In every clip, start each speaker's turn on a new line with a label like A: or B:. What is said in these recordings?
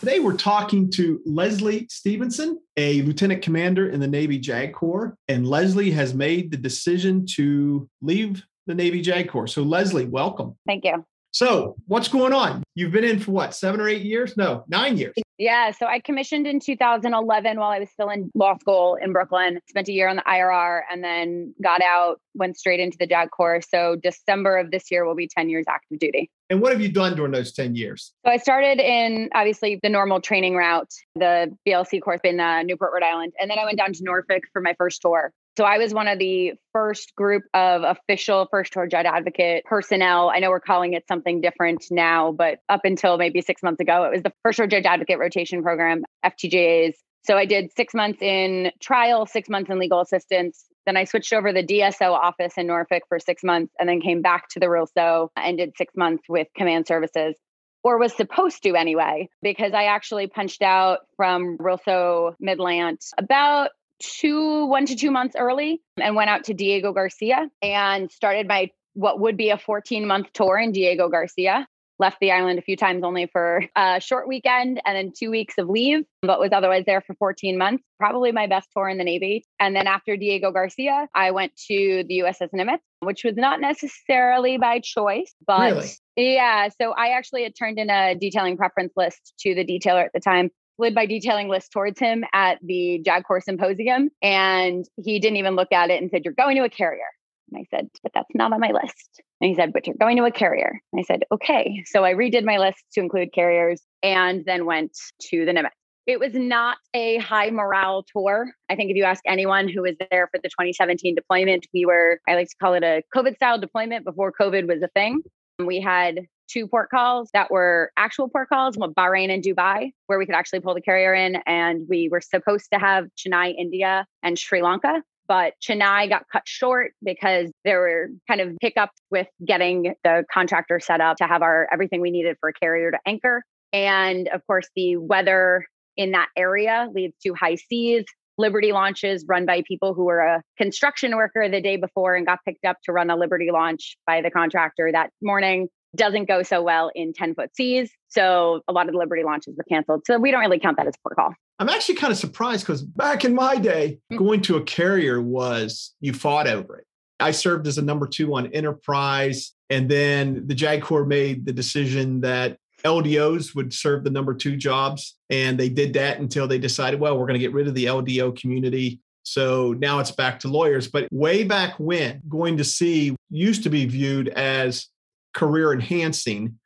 A: Today, we're talking to Leslie Stephenson, a lieutenant commander in the Navy JAG Corps. And Leslie has made the decision to leave the Navy JAG Corps. So, Leslie, welcome.
B: Thank you.
A: So, what's going on? You've been in for what, seven or eight years? No, nine years.
B: Yeah. So, I commissioned in 2011 while I was still in law school in Brooklyn, spent a year on the IRR, and then got out, went straight into the JAG Corps. So, December of this year will be 10 years active duty.
A: And what have you done during those 10 years?
B: So, I started in obviously the normal training route, the BLC course in uh, Newport, Rhode Island. And then I went down to Norfolk for my first tour. So I was one of the first group of official first tour judge advocate personnel. I know we're calling it something different now, but up until maybe six months ago, it was the first tour judge advocate rotation program, FTJAs. So I did six months in trial, six months in legal assistance. Then I switched over the DSO office in Norfolk for six months and then came back to the RILSO and did six months with command services or was supposed to anyway, because I actually punched out from RILSO Midland about two, one to two months early and went out to Diego Garcia and started my what would be a 14 month tour in Diego Garcia. Left the island a few times only for a short weekend and then two weeks of leave, but was otherwise there for 14 months. Probably my best tour in the Navy. And then after Diego Garcia, I went to the USS Nimitz, which was not necessarily by choice, but
A: Really?
B: yeah. So I actually had turned in a detailing preference list to the detailer at the time slid my detailing list towards him at the JAG Corps Symposium. And he didn't even look at it and said, You're going to a carrier. And I said, But that's not on my list. And he said, But you're going to a carrier. And I said, Okay. So I redid my list to include carriers and then went to the Nimitz. It was not a high morale tour. I think if you ask anyone who was there for the 2017 deployment, we were, I like to call it a COVID style deployment before COVID was a thing. We had two port calls that were actual port calls, Bahrain and Dubai, where we could actually pull the carrier in. And we were supposed to have Chennai, India, and Sri Lanka. But Chennai got cut short because there were kind of hiccups with getting the contractor set up to have our everything we needed for a carrier to anchor. And of course, the weather in that area leads to high seas. Liberty launches run by people who were a construction worker the day before and got picked up to run a Liberty launch by the contractor that morning doesn't go so well in 10 foot seas. So a lot of the Liberty launches were canceled. So we don't really count that as port call.
A: I'm actually kind of surprised because back in my day, mm. going to a carrier was you fought over it. I served as a number two on Enterprise, and then the JAG Corps made the decision that LDOs would serve the number two jobs. And they did that until they decided, well, we're going to get rid of the LDO community. So now it's back to lawyers. But way back when, going to sea used to be viewed as career enhancing.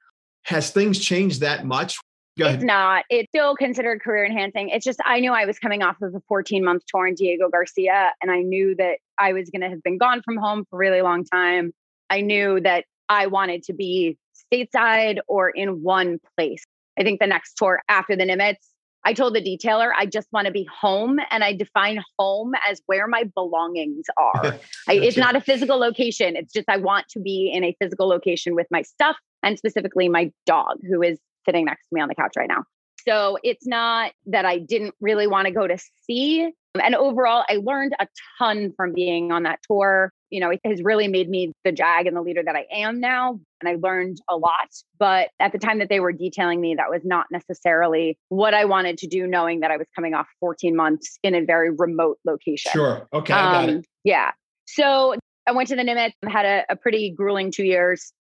A: Has things changed that much?
B: It's not. It's still considered career enhancing. It's just I knew I was coming off of a 14 month tour in Diego Garcia, and I knew that I was going to have been gone from home for a really long time. I knew that I wanted to be stateside or in one place. I think the next tour after the Nimitz, I told the detailer I just want to be home, and I define home as where my belongings are. I, it's not a physical location. It's just I want to be in a physical location with my stuff and specifically my dog, who is sitting next to me on the couch right now. So it's not that I didn't really want to go to sea. And overall, I learned a ton from being on that tour. You know, it has really made me the JAG and the leader that I am now. And I learned a lot. But at the time that they were detailing me, that was not necessarily what I wanted to do, knowing that I was coming off 14 months in a very remote location.
A: Sure. Okay. I got it.
B: Um, Yeah. So I went to the Nimitz and had a, a pretty grueling two years.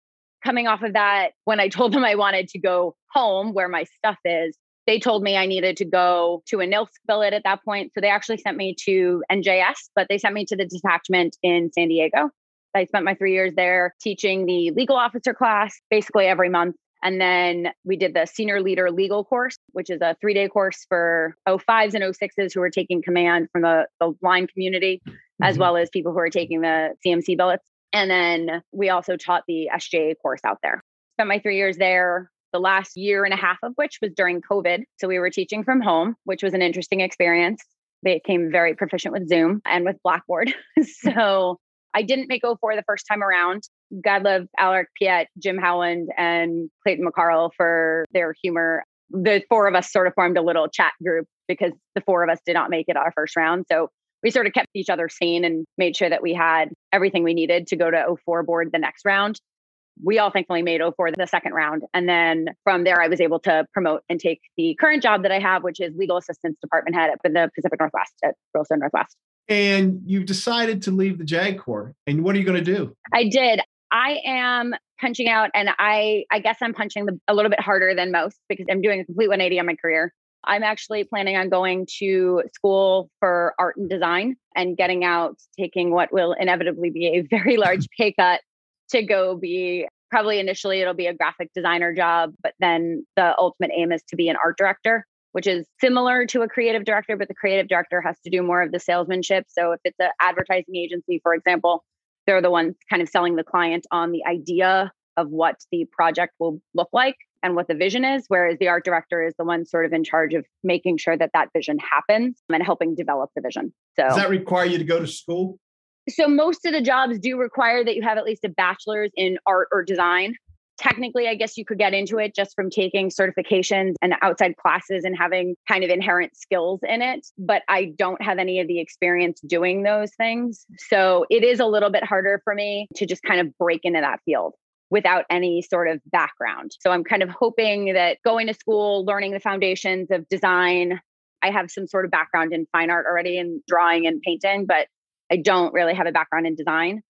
B: Coming off of that, when I told them I wanted to go home where my stuff is, they told me I needed to go to a NILS billet at that point. So they actually sent me to NJS, but they sent me to the detachment in San Diego. I spent my three years there teaching the legal officer class basically every month. And then we did the senior leader legal course, which is a three day course for 05s and 06s who are taking command from the, the line community, as
A: Mhm.
B: well as people who are taking the CMC billets. And then we also taught the SJA course out there. Spent my three years there. The last year and a half of which was during COVID. So we were teaching from home, which was an interesting experience. They became very proficient with Zoom and with Blackboard. so I didn't make 04 the first time around. God love Alaric Piet, Jim Howland, and Clayton McCarl for their humor. The four of us sort of formed a little chat group because the four of us did not make it our first round. So we sort of kept each other sane and made sure that we had everything we needed to go to 04 board the next round. We all thankfully made 04 the second round. And then from there, I was able to promote and take the current job that I have, which is legal assistance department head up in the Pacific Northwest at Royal Northwest.
A: And you've decided to leave the JAG Corps. And what are you going to do?
B: I did. I am punching out, and I I guess I'm punching the, a little bit harder than most because I'm doing a complete 180 on my career. I'm actually planning on going to school for art and design and getting out, taking what will inevitably be a very large pay cut to go be probably initially it'll be a graphic designer job, but then the ultimate aim is to be an art director, which is similar to a creative director, but the creative director has to do more of the salesmanship. So if it's an advertising agency, for example, they're the ones kind of selling the client on the idea of what the project will look like and what the vision is, whereas the art director is the one sort of in charge of making sure that that vision happens and helping develop the vision. So,
A: does that require you to go to school?
B: So, most of the jobs do require that you have at least a bachelor's in art or design. Technically, I guess you could get into it just from taking certifications and outside classes and having kind of inherent skills in it. But I don't have any of the experience doing those things. So it is a little bit harder for me to just kind of break into that field without any sort of background. So I'm kind of hoping that going to school, learning the foundations of design, I have some sort of background in fine art already in drawing and painting, but I don't really have a background in design.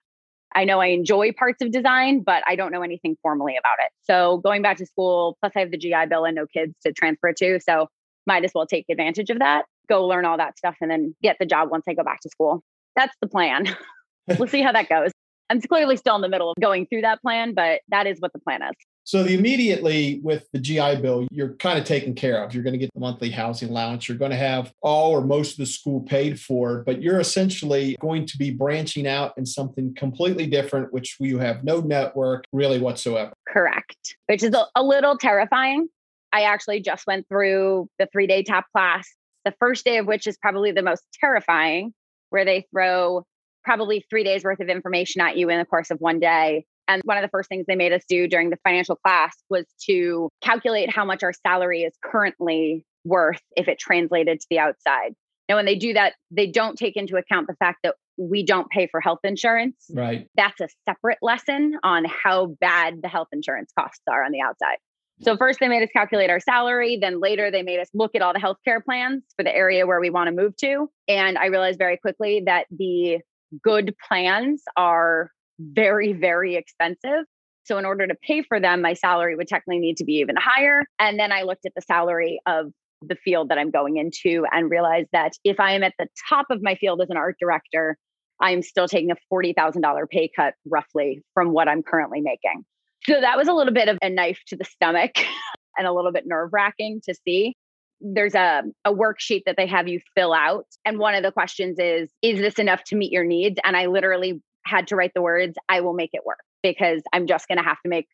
B: I know I enjoy parts of design, but I don't know anything formally about it. So going back to school, plus I have the GI Bill and no kids to transfer to. So might as well take advantage of that, go learn all that stuff, and then get the job once I go back to school. That's the plan. we'll see how that goes. I'm clearly still in the middle of going through that plan, but that is what the plan is.
A: So the immediately with the GI Bill, you're kind of taken care of. You're going to get the monthly housing allowance. You're going to have all or most of the school paid for, but you're essentially going to be branching out in something completely different, which you have no network really whatsoever.
B: Correct, which is a, little terrifying. I actually just went through the three day tap class, the first day of which is probably the most terrifying, where they throw probably three days worth of information at you in the course of one day. And one of the first things they made us do during the financial class was to calculate how much our salary is currently worth if it translated to the outside. Now, when they do that, they don't take into account the fact that we don't pay for health insurance.
A: Right.
B: That's a separate lesson on how bad the health insurance costs are on the outside. So, first they made us calculate our salary. Then later they made us look at all the healthcare plans for the area where we want to move to. And I realized very quickly that the good plans are very, very expensive. So, in order to pay for them, my salary would technically need to be even higher. And then I looked at the salary of the field that I'm going into and realized that if I am at the top of my field as an art director, I'm still taking a $40,000 pay cut roughly from what I'm currently making. So that was a little bit of a knife to the stomach and a little bit nerve wracking to see there's a, a worksheet that they have you fill out. And one of the questions is, is this enough to meet your needs? And I literally had to write the words, I will make it work because I'm just going to have to make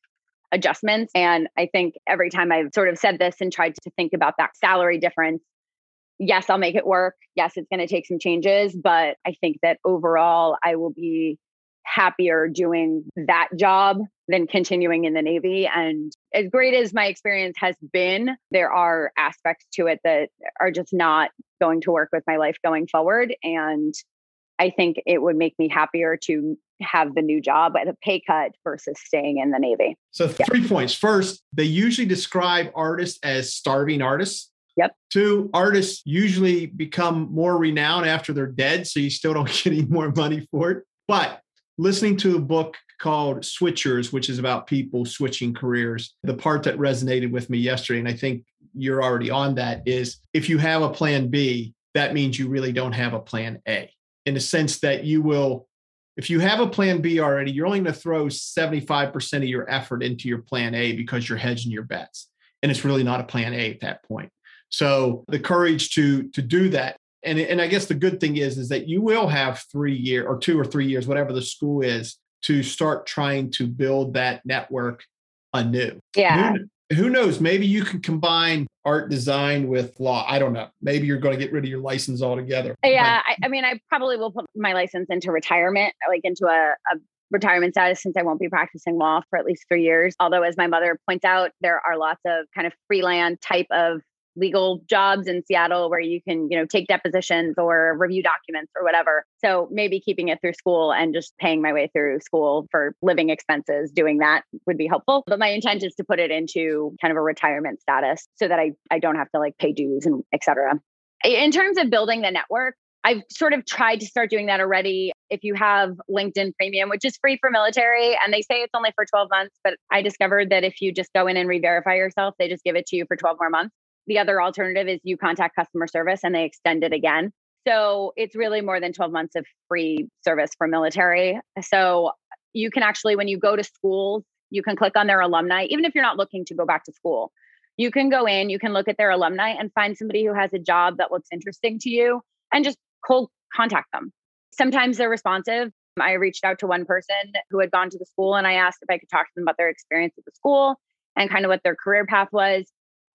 B: adjustments. And I think every time I've sort of said this and tried to think about that salary difference, yes, I'll make it work. Yes, it's going to take some changes, but I think that overall I will be happier doing that job than continuing in the Navy. And as great as my experience has been, there are aspects to it that are just not going to work with my life going forward. And I think it would make me happier to have the new job uh, at a pay cut versus staying in the Navy.
A: So, three yeah. points. First, they usually describe artists as starving artists.
B: Yep.
A: Two, artists usually become more renowned after they're dead. So you still don't get any more money for it. But listening to a book called Switchers, which is about people switching careers. The part that resonated with me yesterday, and I think you're already on that, is if you have a plan B, that means you really don't have a plan A in the sense that you will, if you have a plan B already, you're only going to throw 75% of your effort into your plan A because you're hedging your bets. And it's really not a plan A at that point. So the courage to to do that and and I guess the good thing is is that you will have three year or two or three years, whatever the school is, to start trying to build that network anew.
B: Yeah.
A: New, Who knows? Maybe you can combine art design with law. I don't know. Maybe you're going to get rid of your license altogether.
B: Yeah. I, I, mean, I probably will put my license into retirement, like into a, a retirement status since I won't be practicing law for at least three years. Although, as my mother points out, there are lots of kind of freelance type of legal jobs in Seattle where you can, you know, take depositions or review documents or whatever. So maybe keeping it through school and just paying my way through school for living expenses, doing that would be helpful. But my intent is to put it into kind of a retirement status so that I, I don't have to like pay dues and et cetera. In terms of building the network, I've sort of tried to start doing that already. If you have LinkedIn Premium, which is free for military, and they say it's only for 12 months, but I discovered that if you just go in and re verify yourself, they just give it to you for 12 more months. The other alternative is you contact customer service and they extend it again. So it's really more than 12 months of free service for military. So you can actually, when you go to schools, you can click on their alumni, even if you're not looking to go back to school. You can go in, you can look at their alumni and find somebody who has a job that looks interesting to you and just cold contact them. Sometimes they're responsive. I reached out to one person who had gone to the school and I asked if I could talk to them about their experience at the school and kind of what their career path was.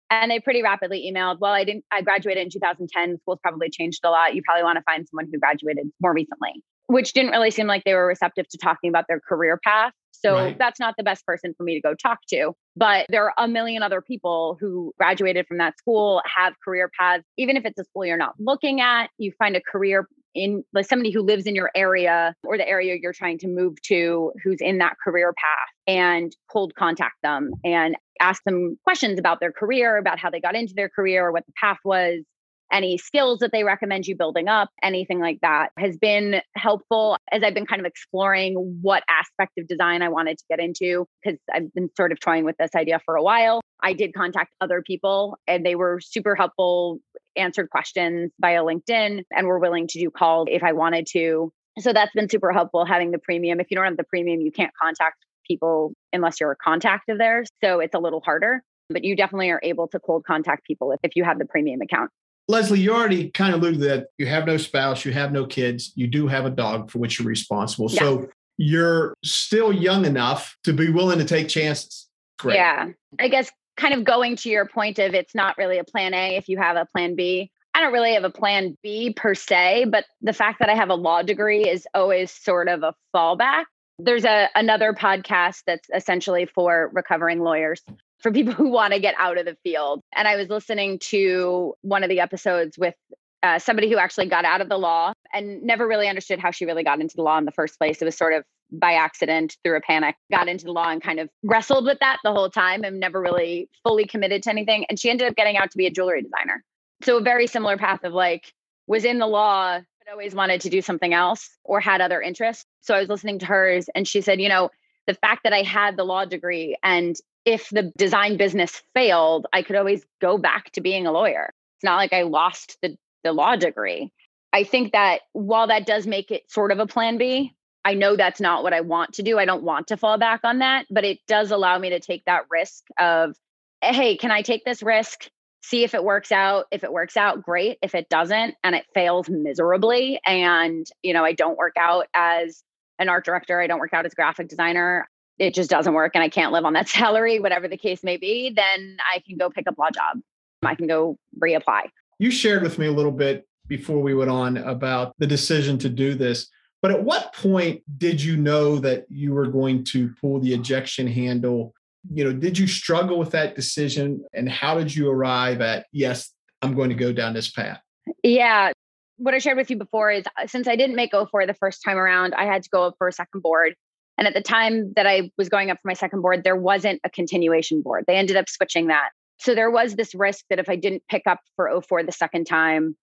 B: And they pretty rapidly emailed, well, I didn't, I graduated in 2010. School's probably changed a lot. You probably want to find someone who graduated more recently, which didn't really seem like they were receptive to talking about their career path. So right. that's not the best person for me to go talk to. But there are a million other people who graduated from that school, have career paths. Even if it's a school you're not looking at, you find a career in like somebody who lives in your area or the area you're trying to move to who's in that career path and cold contact them and ask them questions about their career, about how they got into their career, or what the path was, any skills that they recommend you building up, anything like that has been helpful as I've been kind of exploring what aspect of design I wanted to get into because I've been sort of toying with this idea for a while. I did contact other people and they were super helpful, answered questions via LinkedIn, and were willing to do calls if I wanted to. So that's been super helpful having the premium. If you don't have the premium, you can't contact people unless you're a contact of theirs. So it's a little harder, but you definitely are able to cold contact people if, if you have the premium account.
A: Leslie, you already kind of alluded to that you have no spouse, you have no kids, you do have a dog for which you're responsible. Yeah. So you're still young enough to be willing to take chances.
B: Great. Yeah. I guess kind of going to your point of it's not really a plan A if you have a plan B. I don't really have a plan B per se, but the fact that I have a law degree is always sort of a fallback. There's a another podcast that's essentially for recovering lawyers for people who want to get out of the field. And I was listening to one of the episodes with uh, somebody who actually got out of the law and never really understood how she really got into the law in the first place. It was sort of by accident through a panic, got into the law and kind of wrestled with that the whole time and never really fully committed to anything. And she ended up getting out to be a jewelry designer. So a very similar path of like, was in the law, but always wanted to do something else or had other interests. So I was listening to hers and she said, you know, the fact that I had the law degree and if the design business failed, I could always go back to being a lawyer. It's not like I lost the, the law degree. I think that while that does make it sort of a plan B, I know that's not what I want to do. I don't want to fall back on that, but it does allow me to take that risk of, eh, hey, can I take this risk? See if it works out. If it works out, great. If it doesn't and it fails miserably and, you know, I don't work out as an art director, I don't work out as graphic designer, it just doesn't work and I can't live on that salary, whatever the case may be, then I can go pick up law job. I can go reapply.
A: You shared with me a little bit before we went on about the decision to do this. But at what point did you know that you were going to pull the ejection handle? You know, did you struggle with that decision and how did you arrive at, yes, I'm going to go down this path?
B: Yeah. What I shared with you before is uh, since I didn't make 04 the first time around, I had to go up for a second board. And at the time that I was going up for my second board, there wasn't a continuation board. They ended up switching that. So there was this risk that if I didn't pick up for 04 the second time,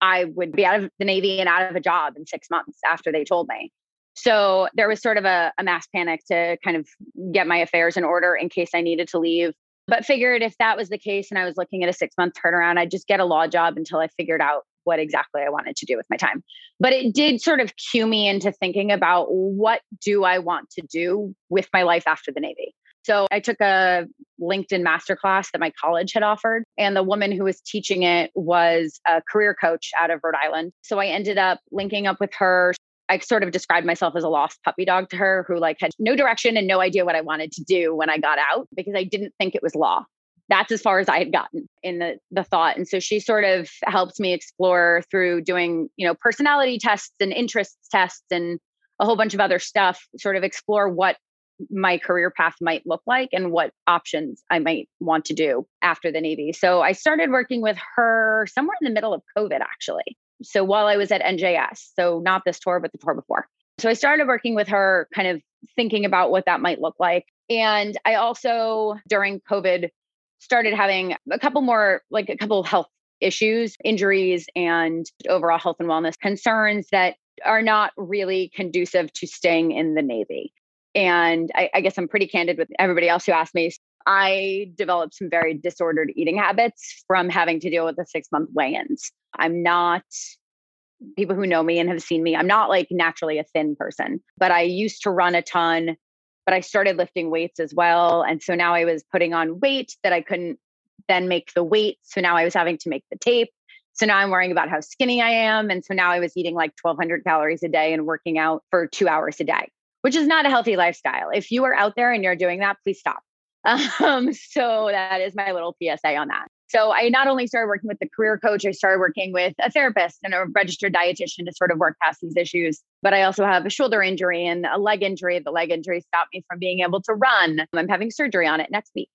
B: I would be out of the Navy and out of a job in six months after they told me. So there was sort of a, a mass panic to kind of get my affairs in order in case I needed to leave. But figured if that was the case and I was looking at a six month turnaround, I'd just get a law job until I figured out what exactly I wanted to do with my time. But it did sort of cue me into thinking about what do I want to do with my life after the Navy. So I took a LinkedIn masterclass that my college had offered, and the woman who was teaching it was a career coach out of Rhode Island. So I ended up linking up with her. I sort of described myself as a lost puppy dog to her who like had no direction and no idea what I wanted to do when I got out because I didn't think it was law. that's as far as I had gotten in the the thought. And so she sort of helped me explore through doing, you know, personality tests and interests tests and a whole bunch of other stuff, sort of explore what my career path might look like and what options I might want to do after the Navy. So I started working with her somewhere in the middle of COVID, actually. So while I was at NJS, so not this tour, but the tour before. So I started working with her, kind of thinking about what that might look like. And I also, during COVID, started having a couple more, like a couple health issues, injuries, and overall health and wellness concerns that are not really conducive to staying in the Navy. And I, I, guess I'm pretty candid with everybody else who asked me. I developed some very disordered eating habits from having to deal with the six month weigh ins. I'm not, people who know me and have seen me, I'm not like naturally a thin person, but I used to run a ton, but I started lifting weights as well. And so now I was putting on weight that I couldn't then make the weight. So now I was having to make the tape. So now I'm worrying about how skinny I am. And so now I was eating like 1200 calories a day and working out for two hours a day which is not a healthy lifestyle. If you are out there and you're doing that, please stop. Um, so that is my little PSA on that. So I not only started working with the career coach, I started working with a therapist and a registered dietitian to sort of work past these issues. But I also have a shoulder injury and a leg injury. The leg injury stopped me from being able to run. I'm having surgery on it next week.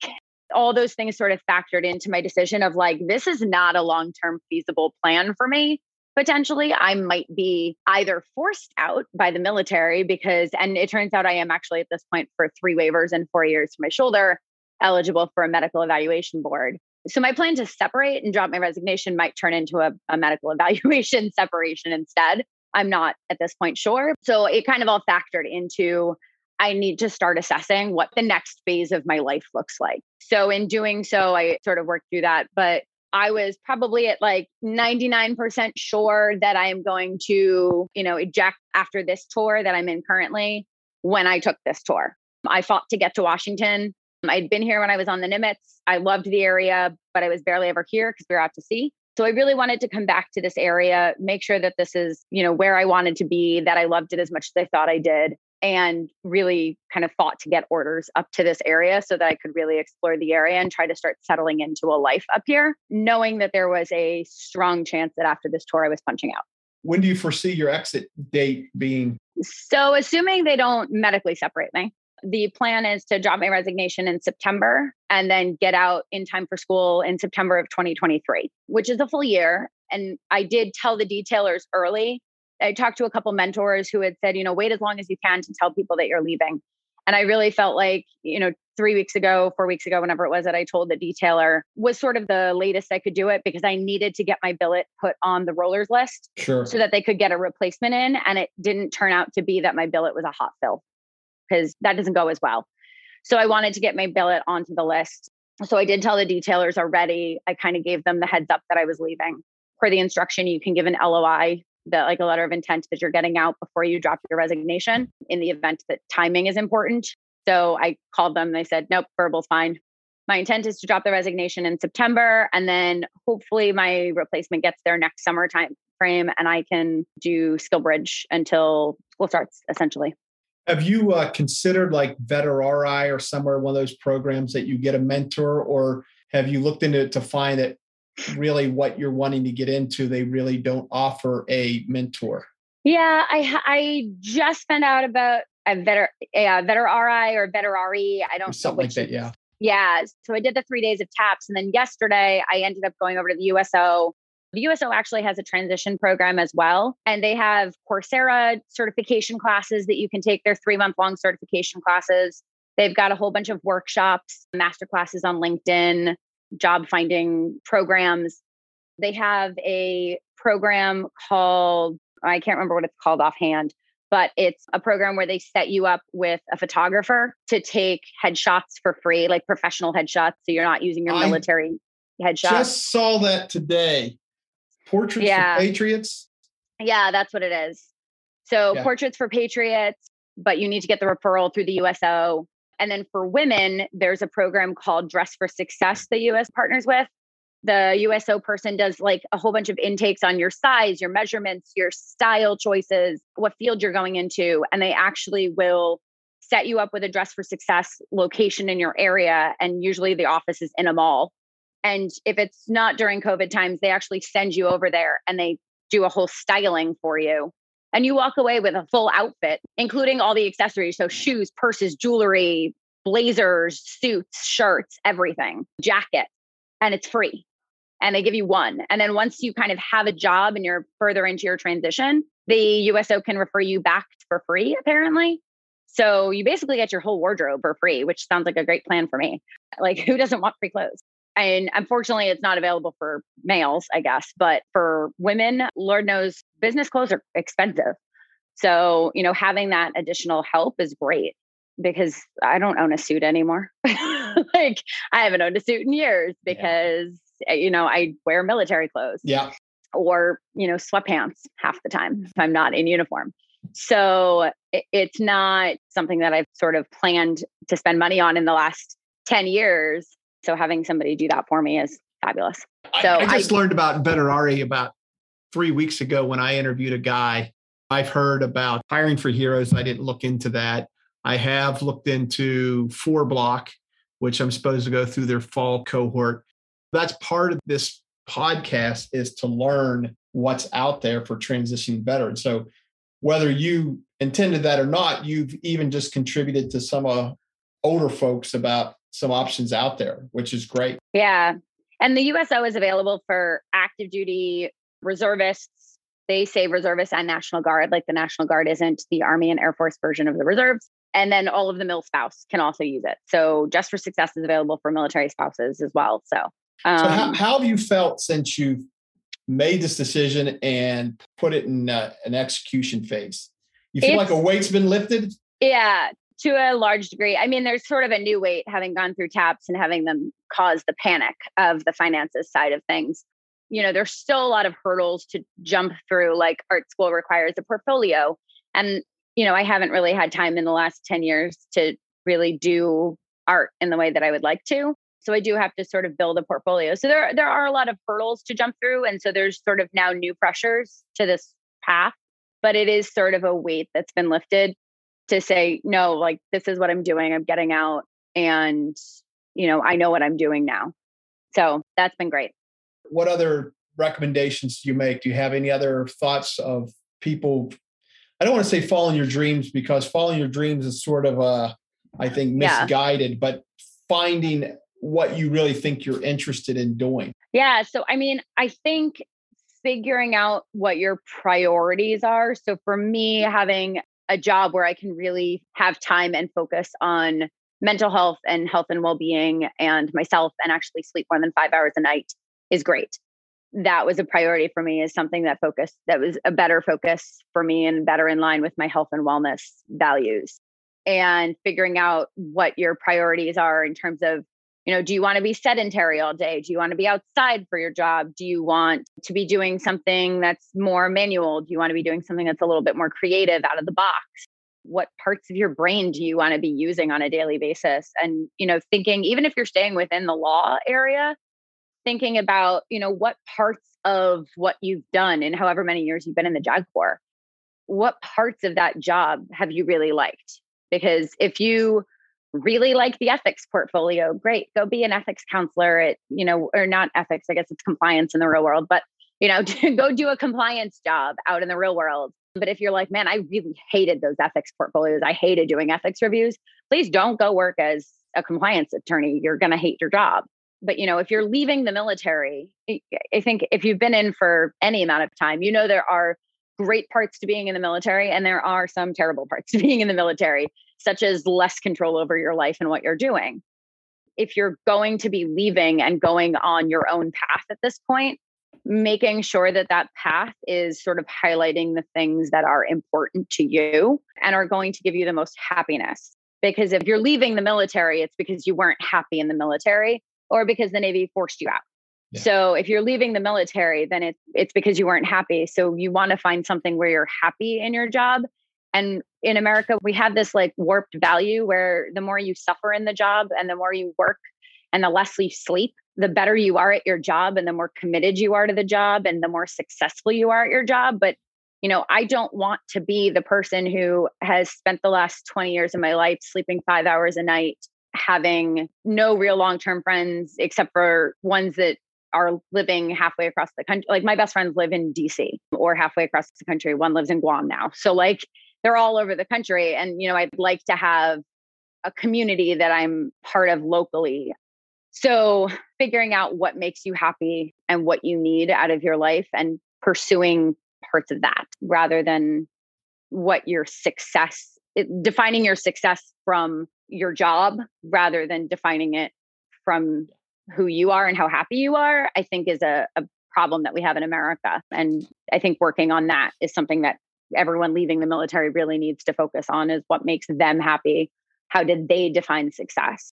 B: All those things sort of factored into my decision of like, this is not a long term feasible plan for me potentially I might be either forced out by the military because, and it turns out I am actually at this point for three waivers and four years for my shoulder, eligible for a medical evaluation board. So my plan to separate and drop my resignation might turn into a, a medical evaluation separation instead. I'm not at this point sure. So it kind of all factored into I need to start assessing what the next phase of my life looks like. So in doing so, I sort of worked through that. But I was probably at like 99% sure that I am going to, you know, eject after this tour that I'm in currently when I took this tour. I fought to get to Washington. I'd been here when I was on the Nimitz. I loved the area, but I was barely ever here because we were out to sea. So I really wanted to come back to this area, make sure that this is, you know, where I wanted to be, that I loved it as much as I thought I did, and really kind of fought to get orders up to this area so that I could really explore the area and try to start settling into a life up here, knowing that there was a strong chance that after this tour I was punching out.
A: When do you foresee your exit date being?
B: So, assuming they don't medically separate me, the plan is to drop my resignation in September and then get out in time for school in September of 2023, which is a full year. And I did tell the detailers early I talked to a couple mentors who had said, you know, wait as long as you can to tell people that you're leaving. And I really felt like, you know, three weeks ago, four weeks ago, whenever it was that I told the detailer was sort of the latest I could do it because I needed to get my billet put on the rollers list
A: sure.
B: so that they could get a replacement in. And it didn't turn out to be that my billet was a hot fill because that doesn't go as well. So I wanted to get my billet onto the list. So I did tell the detailers already. I kind of gave them the heads up that I was leaving. For the instruction, you can give an LOI that like a letter of intent that you're getting out before you drop your resignation in the event that timing is important. So I called them. They said, nope, verbal's fine. My intent is to drop the resignation in September, and then hopefully my replacement gets there next summer time frame, and I can do SkillBridge until school starts. Essentially.
A: Have you uh, considered like Veterati or somewhere one of those programs that you get a mentor, or have you looked into it to find that really what you're wanting to get into, they really don't offer a mentor.
B: Yeah, I I just found out about a veter a uh, Veterati or Veterati. I don't
A: something like that. Yeah.
B: Yeah. So I did the three days of TAPS, and then yesterday I ended up going over to the USO. The USO actually has a transition program as well, and they have Coursera certification classes that you can take. They're three month long certification classes. They've got a whole bunch of workshops, master classes on LinkedIn job finding programs. They have a program called, I can't remember what it's called offhand, but it's a program where they set you up with a photographer to take headshots for free, like professional headshots. So you're not using your military I headshot.
A: Just saw that today. Portraits yeah. for Patriots.
B: Yeah, that's what it is. So yeah. portraits for Patriots, but you need to get the referral through the USO. And then for women, there's a program called Dress for Success the US partners with. The USO person does like a whole bunch of intakes on your size, your measurements, your style choices, what field you're going into. And they actually will set you up with a dress for success location in your area. And usually the office is in a mall. And if it's not during COVID times, they actually send you over there and they do a whole styling for you. And you walk away with a full outfit, including all the accessories. So shoes, purses, jewelry, blazers, suits, shirts, everything, jacket. And it's free. And they give you one. And then once you kind of have a job and you're further into your transition, the USO can refer you back for free, apparently. So you basically get your whole wardrobe for free, which sounds like a great plan for me. Like, who doesn't want free clothes? And unfortunately, it's not available for males, I guess, but for women, Lord knows business clothes are expensive. So, you know, having that additional help is great because I don't own a suit anymore. like, I haven't owned a suit in years because, yeah. you know, I wear military clothes.
A: Yeah.
B: Or, you know, sweatpants half the time if I'm not in uniform. So it's not something that I've sort of planned to spend money on in the last 10 years. So having somebody do that for me is fabulous. So
A: I, I just I, learned about Veterati about three weeks ago when I interviewed a guy. I've heard about Hiring Our Heroes. I didn't look into that. I have looked into FourBlock, which I'm supposed to go through their fall cohort. That's part of this podcast is to learn what's out there for transitioning veterans. So whether you intended that or not, you've even just contributed to some uh, older folks about some options out there, which is great.
B: Yeah. And the USO is available for active duty reservists. They say reservists and National Guard, like the National Guard isn't the Army and Air Force version of the reserves. And then all of the mill spouse can also use it. So Just for Success is available for military spouses as well. So,
A: um, so how, um how have you felt since you've made this decision and put it in uh, an execution phase? You feel like a weight's been lifted?
B: Yeah, to a large degree. I mean, there's sort of a new weight having gone through TAPS and having them cause the panic of the finances side of things. You know, there's still a lot of hurdles to jump through, like art school requires a portfolio. And, you know, I haven't really had time in the last 10 years to really do art in the way that I would like to. So I do have to sort of build a portfolio. So there there are a lot of hurdles to jump through and so there's sort of now new pressures to this path, but it is sort of a weight that's been lifted to say no, like this is what I'm doing. I'm getting out and you know, I know what I'm doing now. So that's been great.
A: What other recommendations do you make? Do you have any other thoughts of people I don't want to say following your dreams because following your dreams is sort of a I think misguided, yeah. but finding what you really think you're interested in doing.
B: Yeah. So, I mean, I think figuring out what your priorities are. So, for me, having a job where I can really have time and focus on mental health and health and well being and myself and actually sleep more than five hours a night is great. That was a priority for me, is something that focused, that was a better focus for me and better in line with my health and wellness values. And figuring out what your priorities are in terms of you know do you want to be sedentary all day? Do you want to be outside for your job? Do you want to be doing something that's more manual? Do you want to be doing something that's a little bit more creative out of the box? What parts of your brain do you want to be using on a daily basis? And you know thinking even if you're staying within the law area thinking about you know what parts of what you've done in however many years you've been in the JAG Corps what parts of that job have you really liked? Because if you really like the ethics portfolio great go be an ethics counselor at you know or not ethics i guess it's compliance in the real world but you know go do a compliance job out in the real world. But if you're like man i really hated those ethics portfolios i hated doing ethics reviews please don't go work as a compliance attorney you're going to hate your job. But you know if you're leaving the military i think if you've been in for any amount of time you know there are great parts to being in the military and there are some terrible parts to being in the military such as less control over your life and what you're doing. If you're going to be leaving and going on your own path at this point, making sure that that path is sort of highlighting the things that are important to you and are going to give you the most happiness. Because if you're leaving the military, it's because you weren't happy in the military or because the Navy forced you out. So if you're leaving the military, then it's it's because you weren't happy. So you want to find something where you're happy in your job and in America, we have this like warped value where the more you suffer in the job and the more you work and the less you sleep, the better you are at your job and the more committed you are to the job and the more successful you are at your job. But you know, I don't want to be the person who has spent the last 20 years of my life sleeping five hours a night, having no real long term friends except for ones that are living halfway across the country. Like my best friends live in DC or halfway across the country. One lives in Guam now. So, like, they're all over the country. And, you know, I'd like to have a community that I'm part of locally. So, figuring out what makes you happy and what you need out of your life and pursuing parts of that rather than what your success, it, defining your success from your job rather than defining it from who you are and how happy you are, I think is a, a problem that we have in America. And I think working on that is something that everyone leaving the military really needs to focus on is what makes them happy. How did they define success?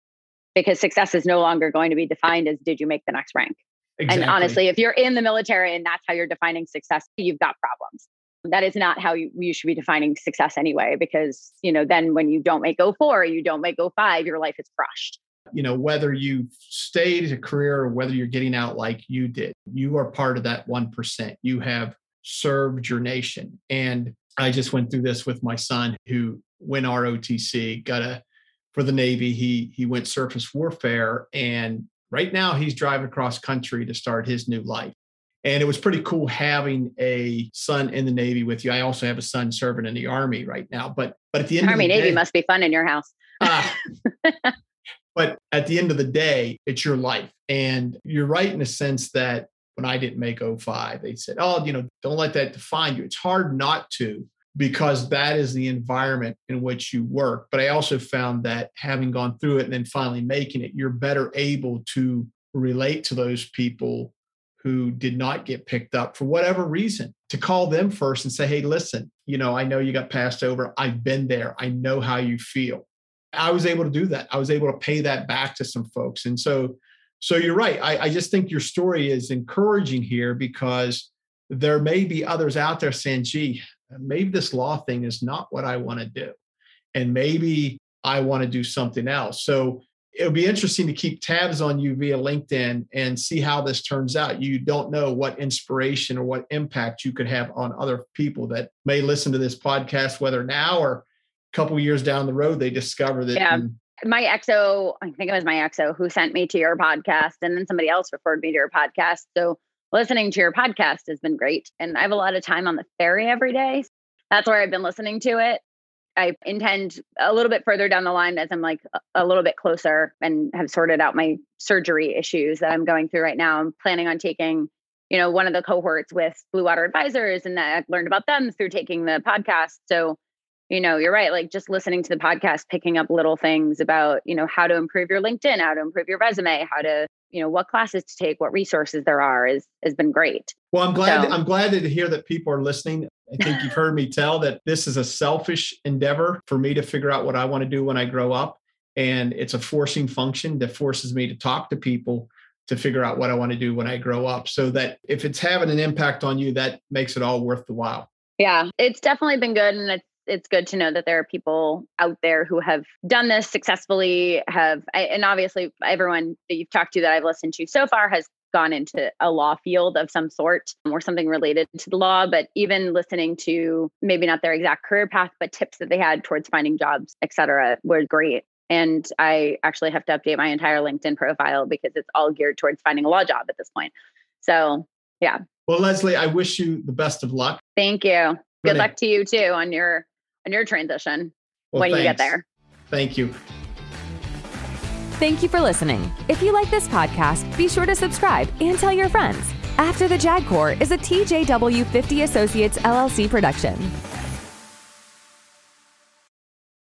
B: Because success is no longer going to be defined as did you make the next rank? Exactly. And honestly, if you're in the military and that's how you're defining success, you've got problems. That is not how you, you should be defining success anyway, because you know, then when you don't make 04, you don't make 05, your life is crushed.
A: You know, whether you stayed a career or whether you're getting out like you did, you are part of that 1%. You have served your nation. And I just went through this with my son who went ROTC, got a for the Navy. He he went surface warfare and right now he's driving across country to start his new life. And it was pretty cool having a son in the Navy with you. I also have a son serving in the Army right now. But but at the end
B: Army
A: of the
B: Navy
A: day,
B: must be fun in your house. uh,
A: but at the end of the day, it's your life. And you're right in the sense that when I didn't make 05. They said, oh, you know, don't let that define you. It's hard not to because that is the environment in which you work. But I also found that having gone through it and then finally making it, you're better able to relate to those people who did not get picked up for whatever reason to call them first and say, hey, listen, you know, I know you got passed over. I've been there. I know how you feel. I was able to do that. I was able to pay that back to some folks. And so so you're right. I, I just think your story is encouraging here because there may be others out there saying, gee, maybe this law thing is not what I want to do. And maybe I want to do something else. So it'll be interesting to keep tabs on you via LinkedIn and see how this turns out. You don't know what inspiration or what impact you could have on other people that may listen to this podcast, whether now or couple years down the road, they discover that
B: yeah my exo, I think it was my exo who sent me to your podcast, and then somebody else referred me to your podcast. So listening to your podcast has been great. And I have a lot of time on the ferry every day. That's where I've been listening to it. I intend a little bit further down the line as I'm like a little bit closer and have sorted out my surgery issues that I'm going through right now. I'm planning on taking, you know, one of the cohorts with Blue Water Advisors, and I've learned about them through taking the podcast. So you know, you're right. Like just listening to the podcast, picking up little things about, you know, how to improve your LinkedIn, how to improve your resume, how to, you know, what classes to take, what resources there are is has been great.
A: Well, I'm glad so, I'm glad to hear that people are listening. I think you've heard me tell that this is a selfish endeavor for me to figure out what I want to do when I grow up. And it's a forcing function that forces me to talk to people to figure out what I want to do when I grow up. So that if it's having an impact on you, that makes it all worth the while.
B: Yeah, it's definitely been good. And it's it's good to know that there are people out there who have done this successfully have and obviously everyone that you've talked to that i've listened to so far has gone into a law field of some sort or something related to the law but even listening to maybe not their exact career path but tips that they had towards finding jobs et cetera were great. And i actually have to update my entire linkedin profile because it's all geared towards finding a law job at this point. So yeah.
A: Well leslie i wish you the best of luck.
B: Thank you. Good luck to you too on your on your transition well, when thanks. you get there.
A: Thank you.
C: Thank you for listening. If you like this podcast, be sure to subscribe and tell your friends. After the JAG Corps is a TJW 50 Associates LLC production.